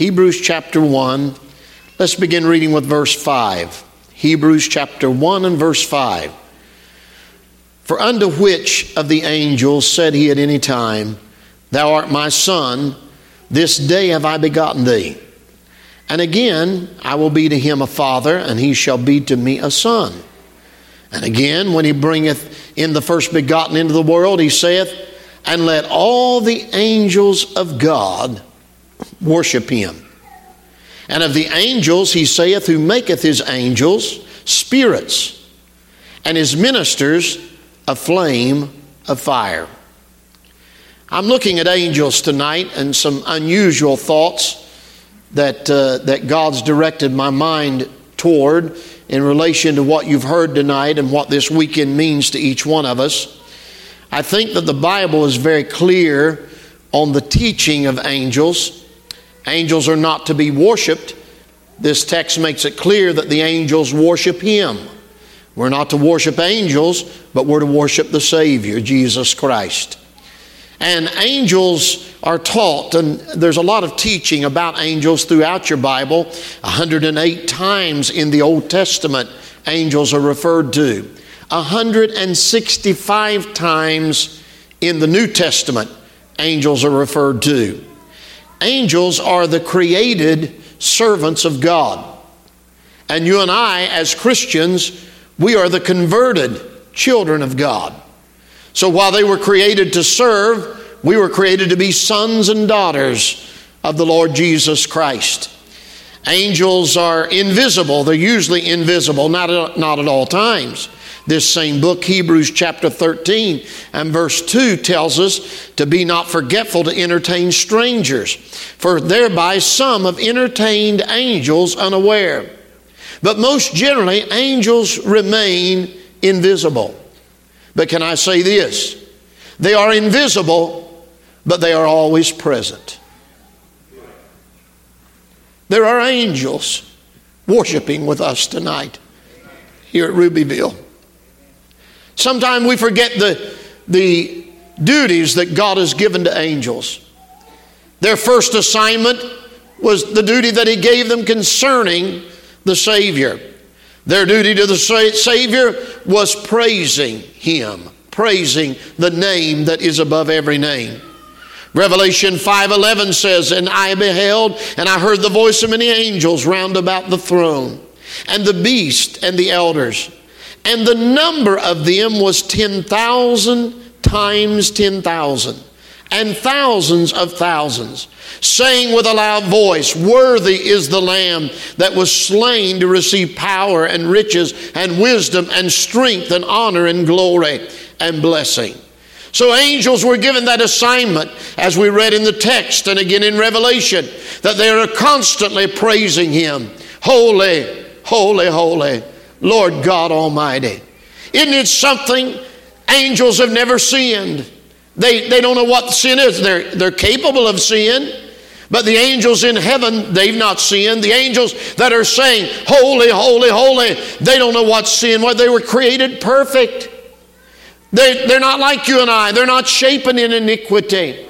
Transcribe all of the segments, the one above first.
Hebrews chapter 1. Let's begin reading with verse 5. Hebrews chapter 1 and verse 5. For unto which of the angels said he at any time, Thou art my son, this day have I begotten thee? And again, I will be to him a father, and he shall be to me a son. And again, when he bringeth in the first begotten into the world, he saith, And let all the angels of God worship him. And of the angels, he saith, Who maketh his angels spirits, and his ministers a flame of fire. I'm looking at angels tonight and some unusual thoughts that, uh, that God's directed my mind toward in relation to what you've heard tonight and what this weekend means to each one of us. I think that the Bible is very clear on the teaching of angels. Angels are not to be worshiped. This text makes it clear that the angels worship Him. We're not to worship angels, but we're to worship the Savior, Jesus Christ. And angels are taught, and there's a lot of teaching about angels throughout your Bible. 108 times in the Old Testament, angels are referred to. 165 times in the New Testament, angels are referred to. Angels are the created servants of God. And you and I, as Christians, we are the converted children of God. So while they were created to serve, we were created to be sons and daughters of the Lord Jesus Christ. Angels are invisible. They're usually invisible, not at, not at all times. This same book, Hebrews chapter 13 and verse 2, tells us to be not forgetful to entertain strangers, for thereby some have entertained angels unaware. But most generally, angels remain invisible. But can I say this? They are invisible, but they are always present. There are angels worshiping with us tonight here at Rubyville. Sometimes we forget the, the duties that God has given to angels. Their first assignment was the duty that He gave them concerning the Savior. Their duty to the Savior was praising Him, praising the name that is above every name. Revelation 5:11 says, "And I beheld, and I heard the voice of many angels round about the throne, and the beast and the elders, and the number of them was 10,000 times 10,000, and thousands of thousands." saying with a loud voice, Worthy is the Lamb that was slain to receive power and riches and wisdom and strength and honor and glory and blessing. So angels were given that assignment, as we read in the text and again in Revelation, that they are constantly praising Him. Holy, holy, holy, Lord God Almighty. Isn't it something angels have never sinned? They, they don't know what sin is. They're, they're capable of sin. But the angels in heaven, they've not sinned. The angels that are saying, Holy, holy, holy, they don't know what sin was. They were created perfect. They, they're not like you and I, they're not shapen in iniquity.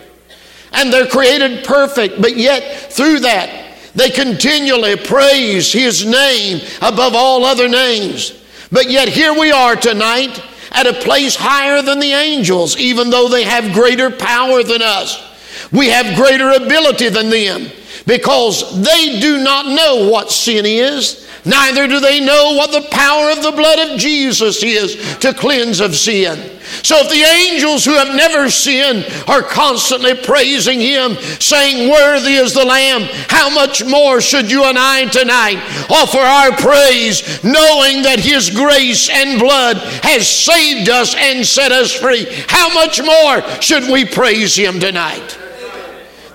And they're created perfect, but yet through that, they continually praise His name above all other names. But yet here we are tonight at a place higher than the angels, even though they have greater power than us. We have greater ability than them because they do not know what sin is. Neither do they know what the power of the blood of Jesus is to cleanse of sin. So if the angels who have never sinned are constantly praising Him, saying, Worthy is the Lamb, how much more should you and I tonight offer our praise, knowing that His grace and blood has saved us and set us free? How much more should we praise Him tonight?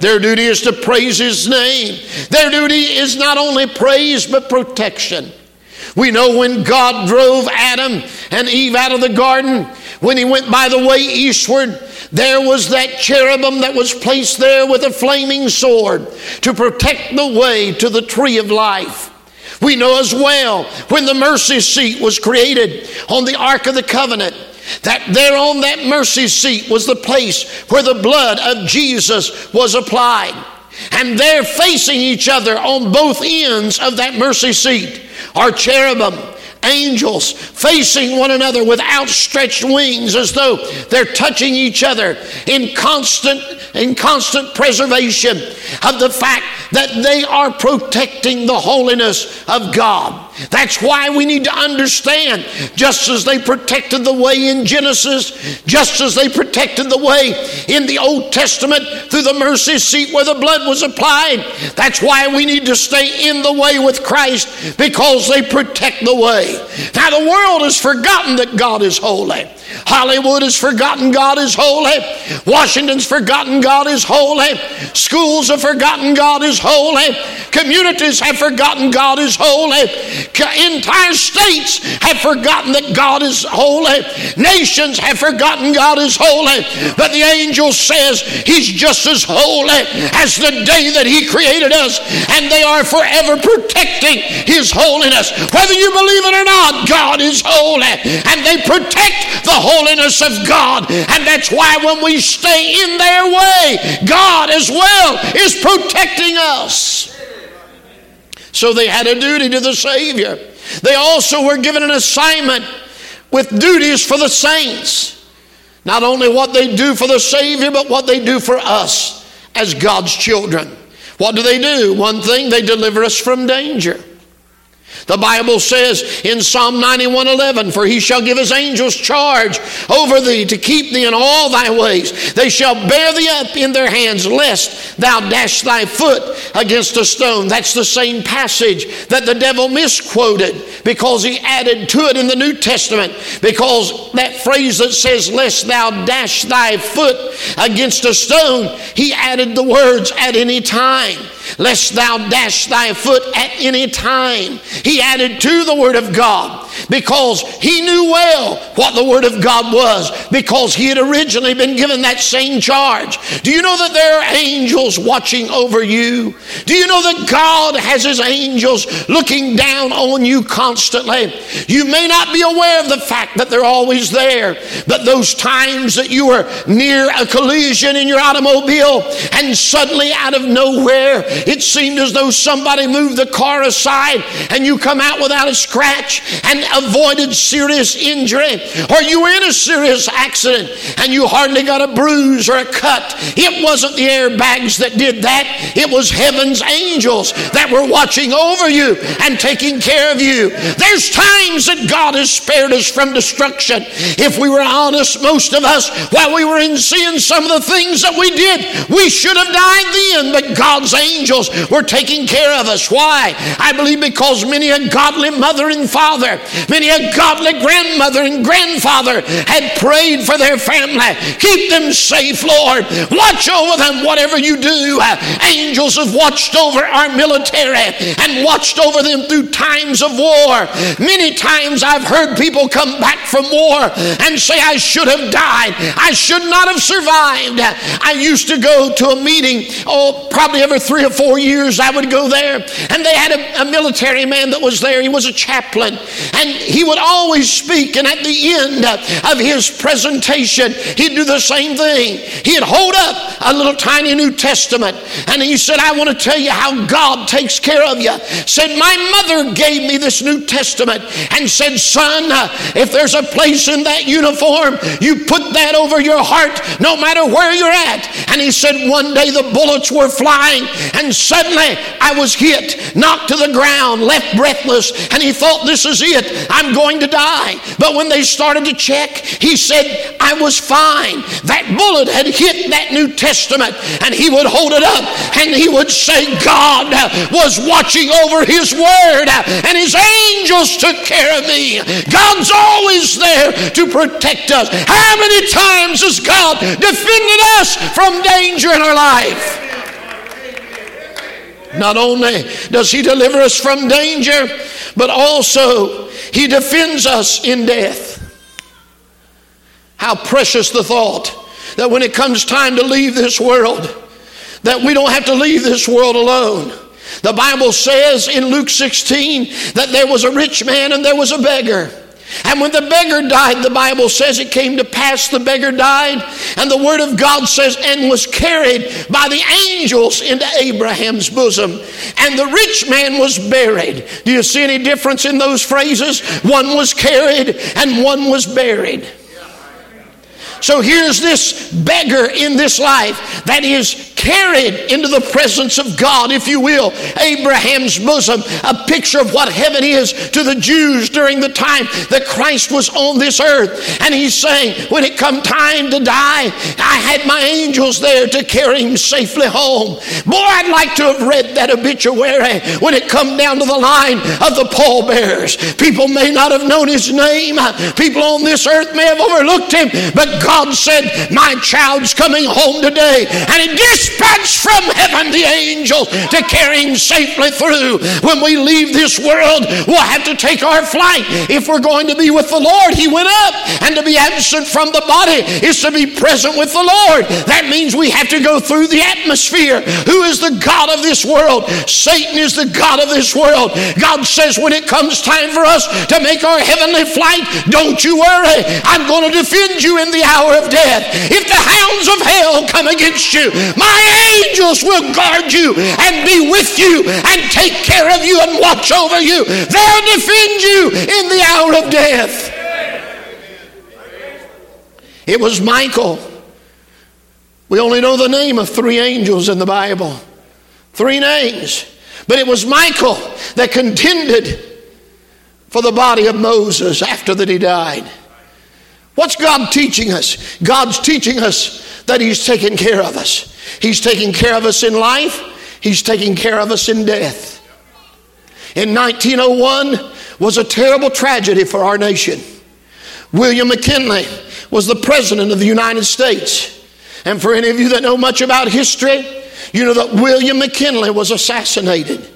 Their duty is to praise His name. Their duty is not only praise, but protection. We know when God drove Adam and Eve out of the garden, when He went by the way eastward, there was that cherubim that was placed there with a flaming sword to protect the way to the tree of life. We know as well when the mercy seat was created on the Ark of the Covenant that there on that mercy seat was the place where the blood of Jesus was applied. And they're facing each other on both ends of that mercy seat are cherubim angels facing one another with outstretched wings as though they're touching each other in constant in constant preservation of the fact that they are protecting the holiness of God. That's why we need to understand just as they protected the way in Genesis, just as they protected the way in the Old Testament through the mercy seat where the blood was applied. That's why we need to stay in the way with Christ because they protect the way. Now, the world has forgotten that God is holy. Hollywood has forgotten God is holy. Washington's forgotten God is holy. Schools have forgotten God is holy. Communities have forgotten God is holy. Entire states have forgotten that God is holy. Nations have forgotten God is holy. But the angel says he's just as holy as the day that he created us. And they are forever protecting his holiness. Whether you believe it or not, God is holy. And they protect the holiness of God. And that's why when we stay in their way, God as well is protecting us. So they had a duty to the Savior. They also were given an assignment with duties for the saints. Not only what they do for the Savior, but what they do for us as God's children. What do they do? One thing, they deliver us from danger. The Bible says in Psalm 91 11, For he shall give his angels charge over thee to keep thee in all thy ways. They shall bear thee up in their hands, lest thou dash thy foot against a stone. That's the same passage that the devil misquoted because he added to it in the New Testament. Because that phrase that says, Lest thou dash thy foot against a stone, he added the words at any time lest thou dash thy foot at any time. He added to the Word of God because he knew well what the Word of God was because he had originally been given that same charge. Do you know that there are angels watching over you? Do you know that God has his angels looking down on you constantly? You may not be aware of the fact that they're always there, but those times that you were near a collision in your automobile and suddenly out of nowhere it seemed as though somebody moved the car aside and you come out without a scratch and avoided serious injury, or you were in a serious accident and you hardly got a bruise or a cut. It wasn't the airbags that did that, it was heaven's angels that were watching over you and taking care of you. There's times that God has spared us from destruction. If we were honest, most of us, while we were in sin, some of the things that we did, we should have died then, but God's angels were taking care of us. Why? I believe because many a godly mother and father Many a godly grandmother and grandfather had prayed for their family. Keep them safe, Lord. Watch over them, whatever you do. Uh, angels have watched over our military and watched over them through times of war. Many times I've heard people come back from war and say, I should have died. I should not have survived. I used to go to a meeting, oh, probably every three or four years I would go there. And they had a, a military man that was there. He was a chaplain. And he would always speak, and at the end of his presentation, he'd do the same thing. He'd hold up a little tiny New Testament, and he said, I want to tell you how God takes care of you. Said, My mother gave me this New Testament and said, Son, if there's a place in that uniform, you put that over your heart no matter where you're at. And he said, One day the bullets were flying, and suddenly I was hit, knocked to the ground, left breathless, and he thought, This is it. I'm going to die. But when they started to check, he said, I was fine. That bullet had hit that New Testament, and he would hold it up and he would say, God was watching over his word, and his angels took care of me. God's always there to protect us. How many times has God defended us from danger in our life? Not only does He deliver us from danger, but also He defends us in death. How precious the thought that when it comes time to leave this world, that we don't have to leave this world alone. The Bible says in Luke 16 that there was a rich man and there was a beggar. And when the beggar died, the Bible says it came to pass the beggar died, and the Word of God says, and was carried by the angels into Abraham's bosom. And the rich man was buried. Do you see any difference in those phrases? One was carried, and one was buried. So here's this beggar in this life that is carried into the presence of God, if you will, Abraham's bosom, a picture of what heaven is to the Jews during the time that Christ was on this earth. And he's saying, when it come time to die, I had my angels there to carry him safely home. Boy, I'd like to have read that obituary when it come down to the line of the pallbearers. People may not have known his name. People on this earth may have overlooked him, but God said, my child's coming home today. And he dispatched from heaven the angels to carry him safely through. When we leave this world, we'll have to take our flight. If we're going to be with the Lord, he went up. And to be absent from the body is to be present with the Lord. That means we have to go through the atmosphere. Who is the God of this world? Satan is the God of this world. God says when it comes time for us to make our heavenly flight, don't you worry. I'm going to defend you in the hour of death. If the hounds of hell come against you, my angels will guard you and be with you and take care of you and watch over you. They'll defend you in the hour of death. It was Michael. We only know the name of three angels in the Bible. Three names. But it was Michael that contended for the body of Moses after that he died. What's God teaching us? God's teaching us that He's taking care of us. He's taking care of us in life, He's taking care of us in death. In 1901 was a terrible tragedy for our nation. William McKinley was the President of the United States. And for any of you that know much about history, you know that William McKinley was assassinated.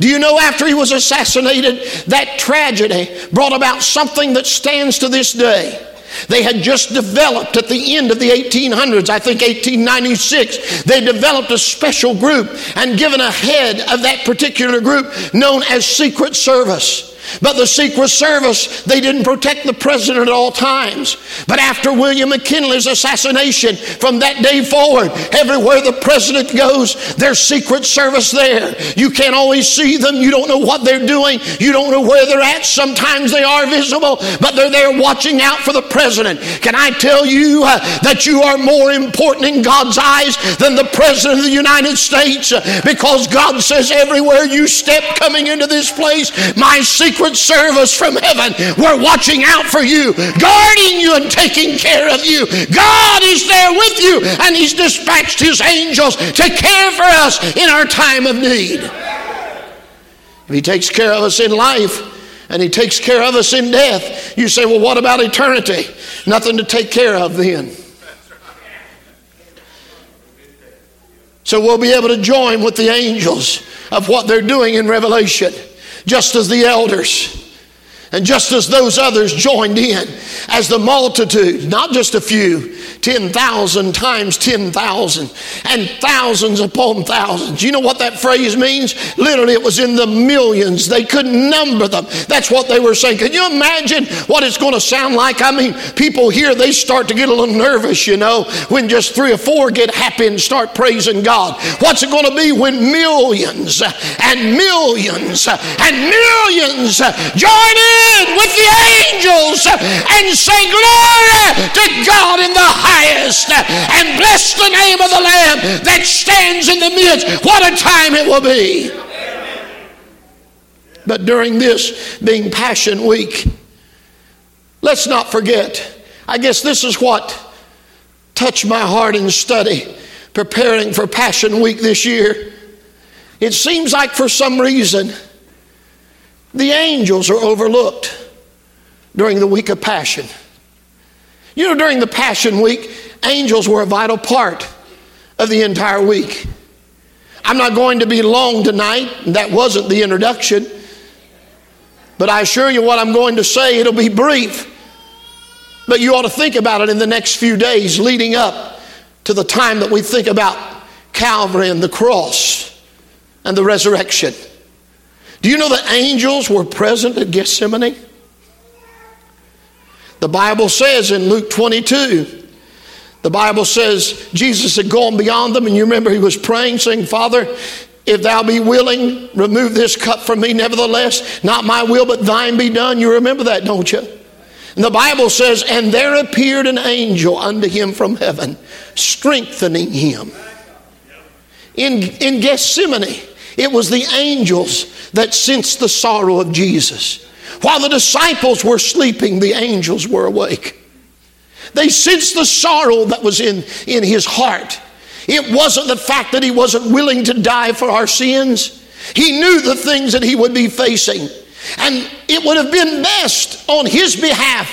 Do you know after he was assassinated, that tragedy brought about something that stands to this day? They had just developed at the end of the 1800s, I think 1896, they developed a special group and given a head of that particular group known as Secret Service. But the Secret Service, they didn't protect the president at all times. But after William McKinley's assassination, from that day forward, everywhere the president goes, there's Secret Service there. You can't always see them. You don't know what they're doing. You don't know where they're at. Sometimes they are visible, but they're there watching out for the president. Can I tell you uh, that you are more important in God's eyes than the president of the United States? because God says everywhere you step coming into this place, my secret secret service from heaven. We're watching out for you, guarding you, and taking care of you. God is there with you, and He's dispatched His angels to care for us in our time of need. If He takes care of us in life, and He takes care of us in death. You say, well, what about eternity? Nothing to take care of then. So we'll be able to join with the angels of what they're doing in Revelation just as the elders and just as those others joined in, as the multitude, not just a few, 10,000 times 10,000, and thousands upon thousands. You know what that phrase means? Literally, it was in the millions. They couldn't number them. That's what they were saying. Can you imagine what it's going to sound like? I mean, people here, they start to get a little nervous, you know, when just three or four get happy and start praising God. What's it going to be when millions and millions and millions join in? With the angels and say, Glory to God in the highest, and bless the name of the Lamb that stands in the midst. What a time it will be. But during this being Passion Week, let's not forget, I guess this is what touched my heart in study preparing for Passion Week this year. It seems like for some reason, the angels are overlooked during the week of Passion. You know, during the Passion Week, angels were a vital part of the entire week. I'm not going to be long tonight, that wasn't the introduction. But I assure you what I'm going to say, it'll be brief. But you ought to think about it in the next few days leading up to the time that we think about Calvary and the cross and the resurrection. Do you know that angels were present at Gethsemane? The Bible says in Luke 22, the Bible says Jesus had gone beyond them, and you remember he was praying, saying, Father, if thou be willing, remove this cup from me. Nevertheless, not my will, but thine be done. You remember that, don't you? And the Bible says, And there appeared an angel unto him from heaven, strengthening him. In, in Gethsemane, it was the angels that sensed the sorrow of Jesus. While the disciples were sleeping, the angels were awake. They sensed the sorrow that was in, in his heart. It wasn't the fact that he wasn't willing to die for our sins. He knew the things that he would be facing. And it would have been best on his behalf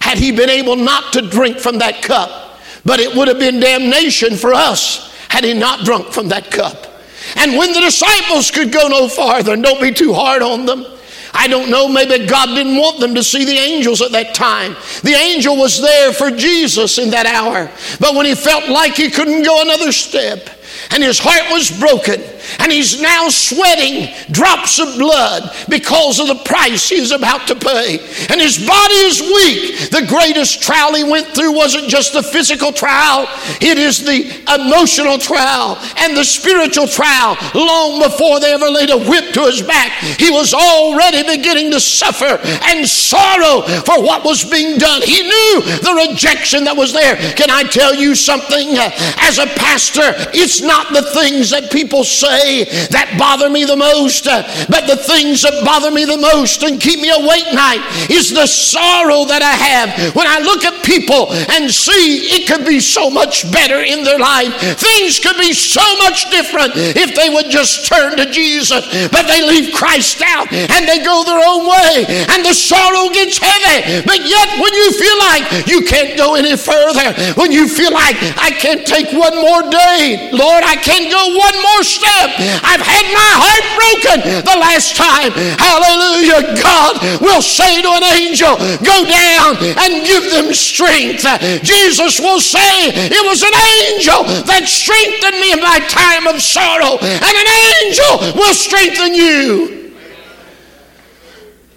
had he been able not to drink from that cup. But it would have been damnation for us had he not drunk from that cup. And when the disciples could go no farther, and don't be too hard on them, I don't know, maybe God didn't want them to see the angels at that time. The angel was there for Jesus in that hour. But when he felt like he couldn't go another step, and his heart was broken, and he's now sweating drops of blood because of the price he's about to pay. And his body is weak. The greatest trial he went through wasn't just the physical trial, it is the emotional trial and the spiritual trial. Long before they ever laid a whip to his back, he was already beginning to suffer and sorrow for what was being done. He knew the rejection that was there. Can I tell you something? As a pastor, it's not the things that people say say that bother me the most, but the things that bother me the most and keep me awake night is the sorrow that I have when I look at people and see it could be so much better in their life. Things could be so much different if they would just turn to Jesus, but they leave Christ out and they go their own way, and the sorrow gets heavy. But yet, when you feel like you can't go any further, when you feel like I can't take one more day, Lord, I can't go one more step, I've had my heart broken the last time. Hallelujah. God will say to an angel, Go down and give them strength. Jesus will say, It was an angel that strengthened me in my time of sorrow, and an angel will strengthen you.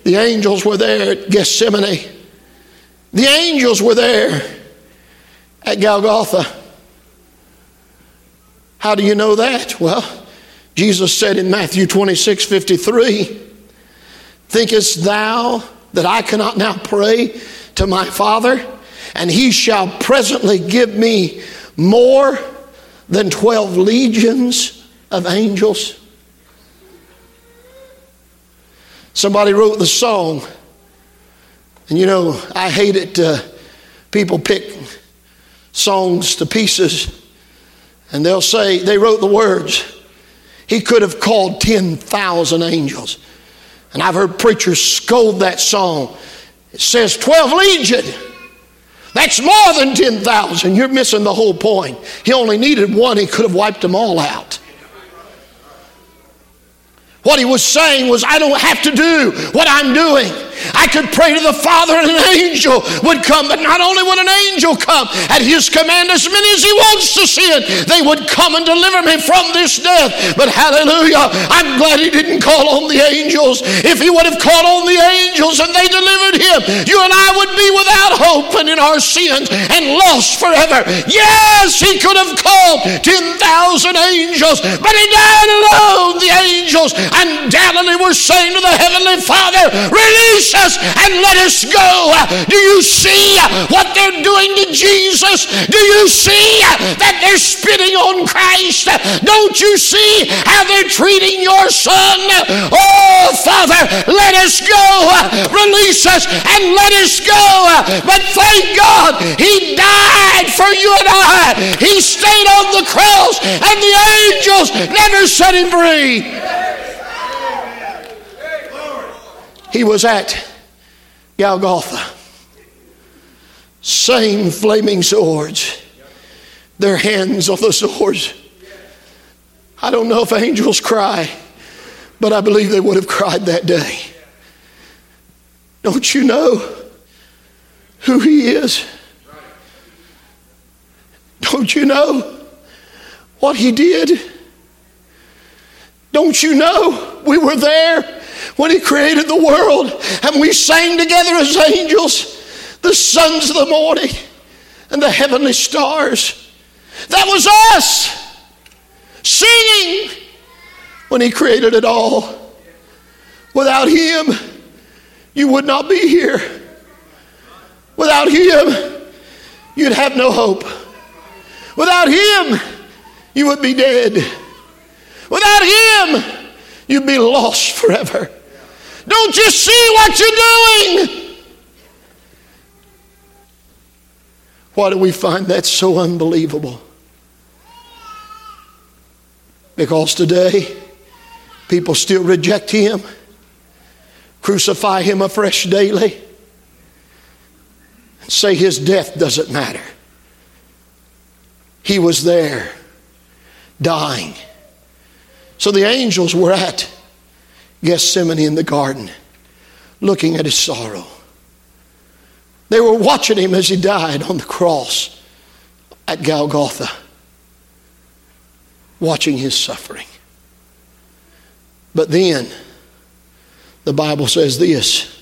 The angels were there at Gethsemane. The angels were there at Golgotha. How do you know that? Well, Jesus said in Matthew 26 53, Thinkest thou that I cannot now pray to my Father, and he shall presently give me more than 12 legions of angels? Somebody wrote the song, and you know, I hate it. Uh, people pick songs to pieces, and they'll say, they wrote the words. He could have called 10,000 angels. And I've heard preachers scold that song. It says 12 legion. That's more than 10,000. You're missing the whole point. He only needed one, he could have wiped them all out. What he was saying was, I don't have to do what I'm doing. I could pray to the Father and an angel would come, but not only would an angel come at his command, as many as he wants to send, they would come and deliver me from this death. But hallelujah, I'm glad he didn't call on the angels. If he would have called on the angels and they delivered him, you and I would be without hope and in our sins and lost forever. Yes, he could have called 10,000 angels, but he died alone. The angels undoubtedly were saying to the Heavenly Father, Release us and let us go. Do you see what they're doing to Jesus? Do you see that they're spitting on Christ? Don't you see how they're treating your son? Oh, Father, let us go. Release us and let us go. But thank God he died for you and I. He stayed on the cross and the angels never set him free. He was at Golgotha. Same flaming swords, their hands on the swords. I don't know if angels cry, but I believe they would have cried that day. Don't you know who He is? Don't you know what He did? Don't you know we were there when He created the world and we sang together as angels. the sons of the morning, and the heavenly stars. That was us singing when He created it all. Without Him, you would not be here. Without Him, you'd have no hope. Without Him, you would be dead. Without Him, you'd be lost forever. Don't you see what you're doing? Why do we find that so unbelievable? Because today, people still reject Him, crucify Him afresh daily, and say His death doesn't matter. He was there, dying. So the angels were at Gethsemane in the garden, looking at his sorrow. They were watching him as he died on the cross at Golgotha, watching his suffering. But then, the Bible says this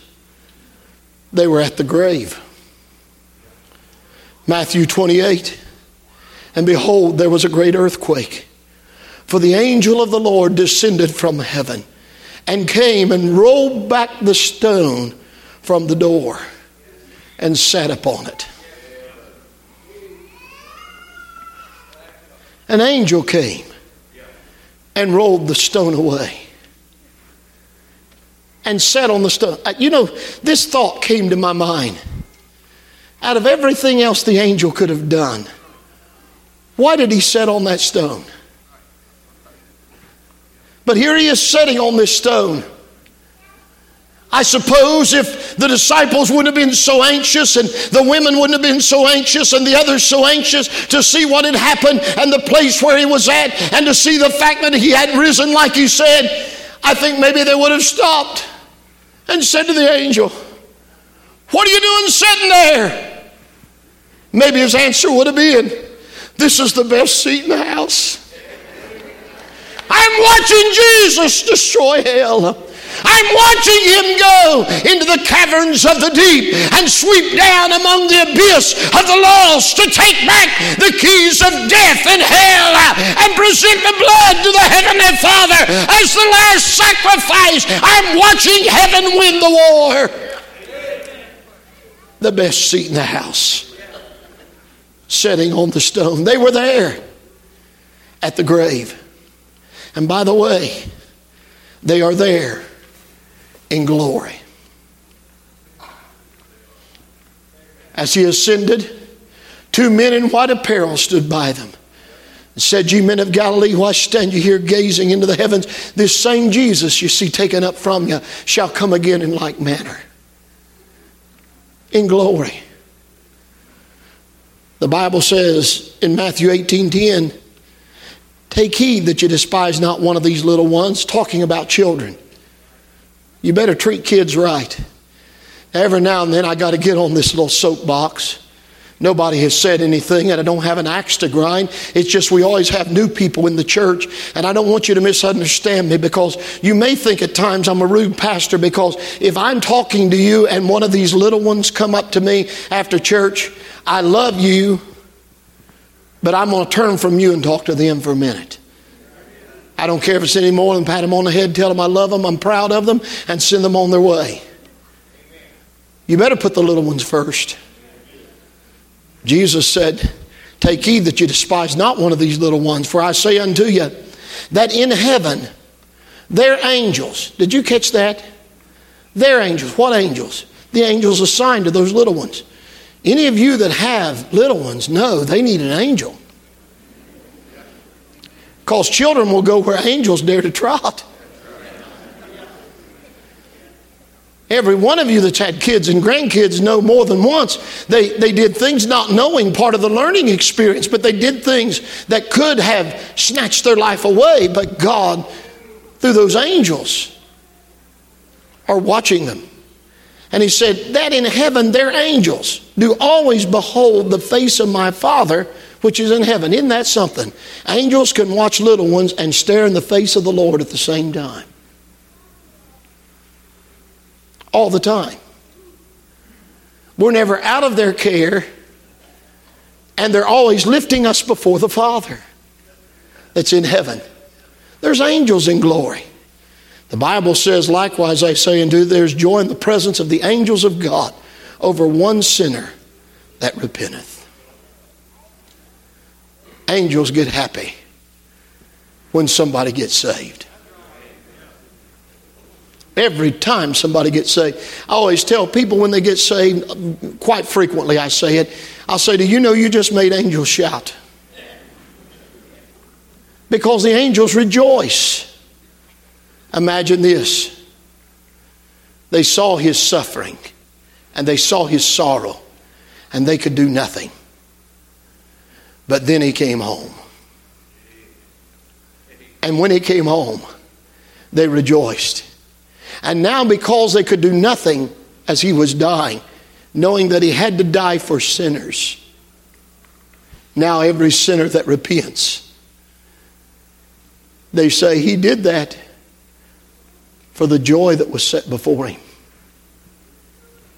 they were at the grave. Matthew 28 And behold, there was a great earthquake, for the angel of the Lord descended from heaven and came and rolled back the stone from the door and sat upon it. An angel came and rolled the stone away and sat on the stone. Uh, you know, this thought came to my mind. Out of everything else the angel could have done, why did he sit on that stone? But here he is sitting on this stone. I suppose if the disciples wouldn't have been so anxious and the women wouldn't have been so anxious and the others so anxious to see what had happened and the place where he was at and to see the fact that he had risen like he said, I think maybe they would have stopped and said to the angel, What are you doing sitting there? Maybe his answer would have been, This is the best seat in the house. I'm watching Jesus destroy hell. I'm watching him go into the caverns of the deep and sweep down among the abyss of the lost to take back the keys of death and hell and present the blood to the Heavenly Father as the last sacrifice. I'm watching heaven win the war. The best seat in the house, sitting on the stone. They were there at the grave. And by the way, they are there in glory. As he ascended, two men in white apparel stood by them and said, Ye men of Galilee, why stand you here gazing into the heavens? This same Jesus you see taken up from you shall come again in like manner. In glory. The Bible says in Matthew 18 10, Take heed that you despise not one of these little ones, talking about children. You better treat kids right. Every now and then I got to get on this little soapbox. Nobody has said anything, and I don't have an axe to grind. It's just we always have new people in the church, and I don't want you to misunderstand me because you may think at times I'm a rude pastor because if I'm talking to you and one of these little ones come up to me after church, I love you, but I'm going to turn from you and talk to them for a minute. I don't care if it's any more than pat them on the head, tell them I love them, I'm proud of them, and send them on their way. You better put the little ones first. Jesus said, Take heed that you despise not one of these little ones, for I say unto you that in heaven their angels, did you catch that? Their angels. What angels? The angels assigned to those little ones. Any of you that have little ones know they need an angel. Because children will go where angels dare to trot. Every one of you that's had kids and grandkids know more than once. They, they did things not knowing part of the learning experience, but they did things that could have snatched their life away. But God, through those angels, are watching them. And He said, That in heaven their angels do always behold the face of my Father which is in heaven. Isn't that something? Angels can watch little ones and stare in the face of the Lord at the same time. All the time. We're never out of their care, and they're always lifting us before the Father that's in heaven. There's angels in glory. The Bible says, likewise, I say unto you, there's joy in the presence of the angels of God over one sinner that repenteth. Angels get happy when somebody gets saved. Every time somebody gets saved, I always tell people when they get saved, quite frequently I say it, I'll say, Do you know you just made angels shout? Because the angels rejoice. Imagine this they saw his suffering and they saw his sorrow and they could do nothing. But then he came home. And when he came home, they rejoiced. And now, because they could do nothing as he was dying, knowing that he had to die for sinners, now every sinner that repents, they say he did that for the joy that was set before him.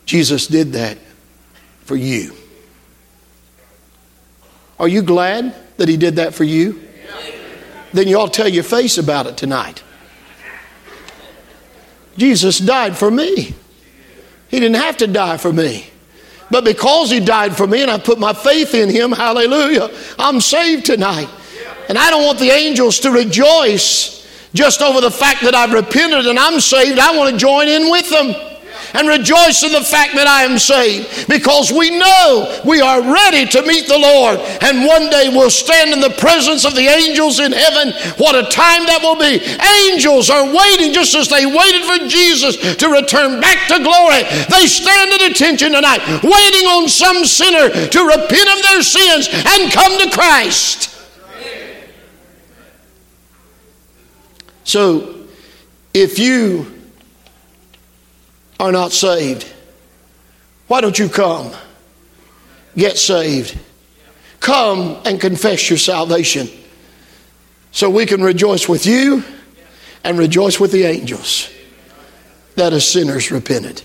Jesus did that for you. Are you glad that he did that for you? Then you to tell your face about it tonight. Jesus died for me. He didn't have to die for me. But because he died for me and I put my faith in him, hallelujah, I'm saved tonight. And I don't want the angels to rejoice just over the fact that I've repented and I'm saved. I want to join in with them and rejoice in the fact that I am saved because we know we are ready to meet the Lord and one day we'll stand in the presence of the angels in heaven. What a time that will be. Angels are waiting just as they waited for Jesus to return back to glory. They stand at attention tonight, waiting on some sinner to repent of their sins and come to Christ. So, if you are not saved, why don't you come? Get saved. Come and confess your salvation so we can rejoice with you and rejoice with the angels that as sinners repented.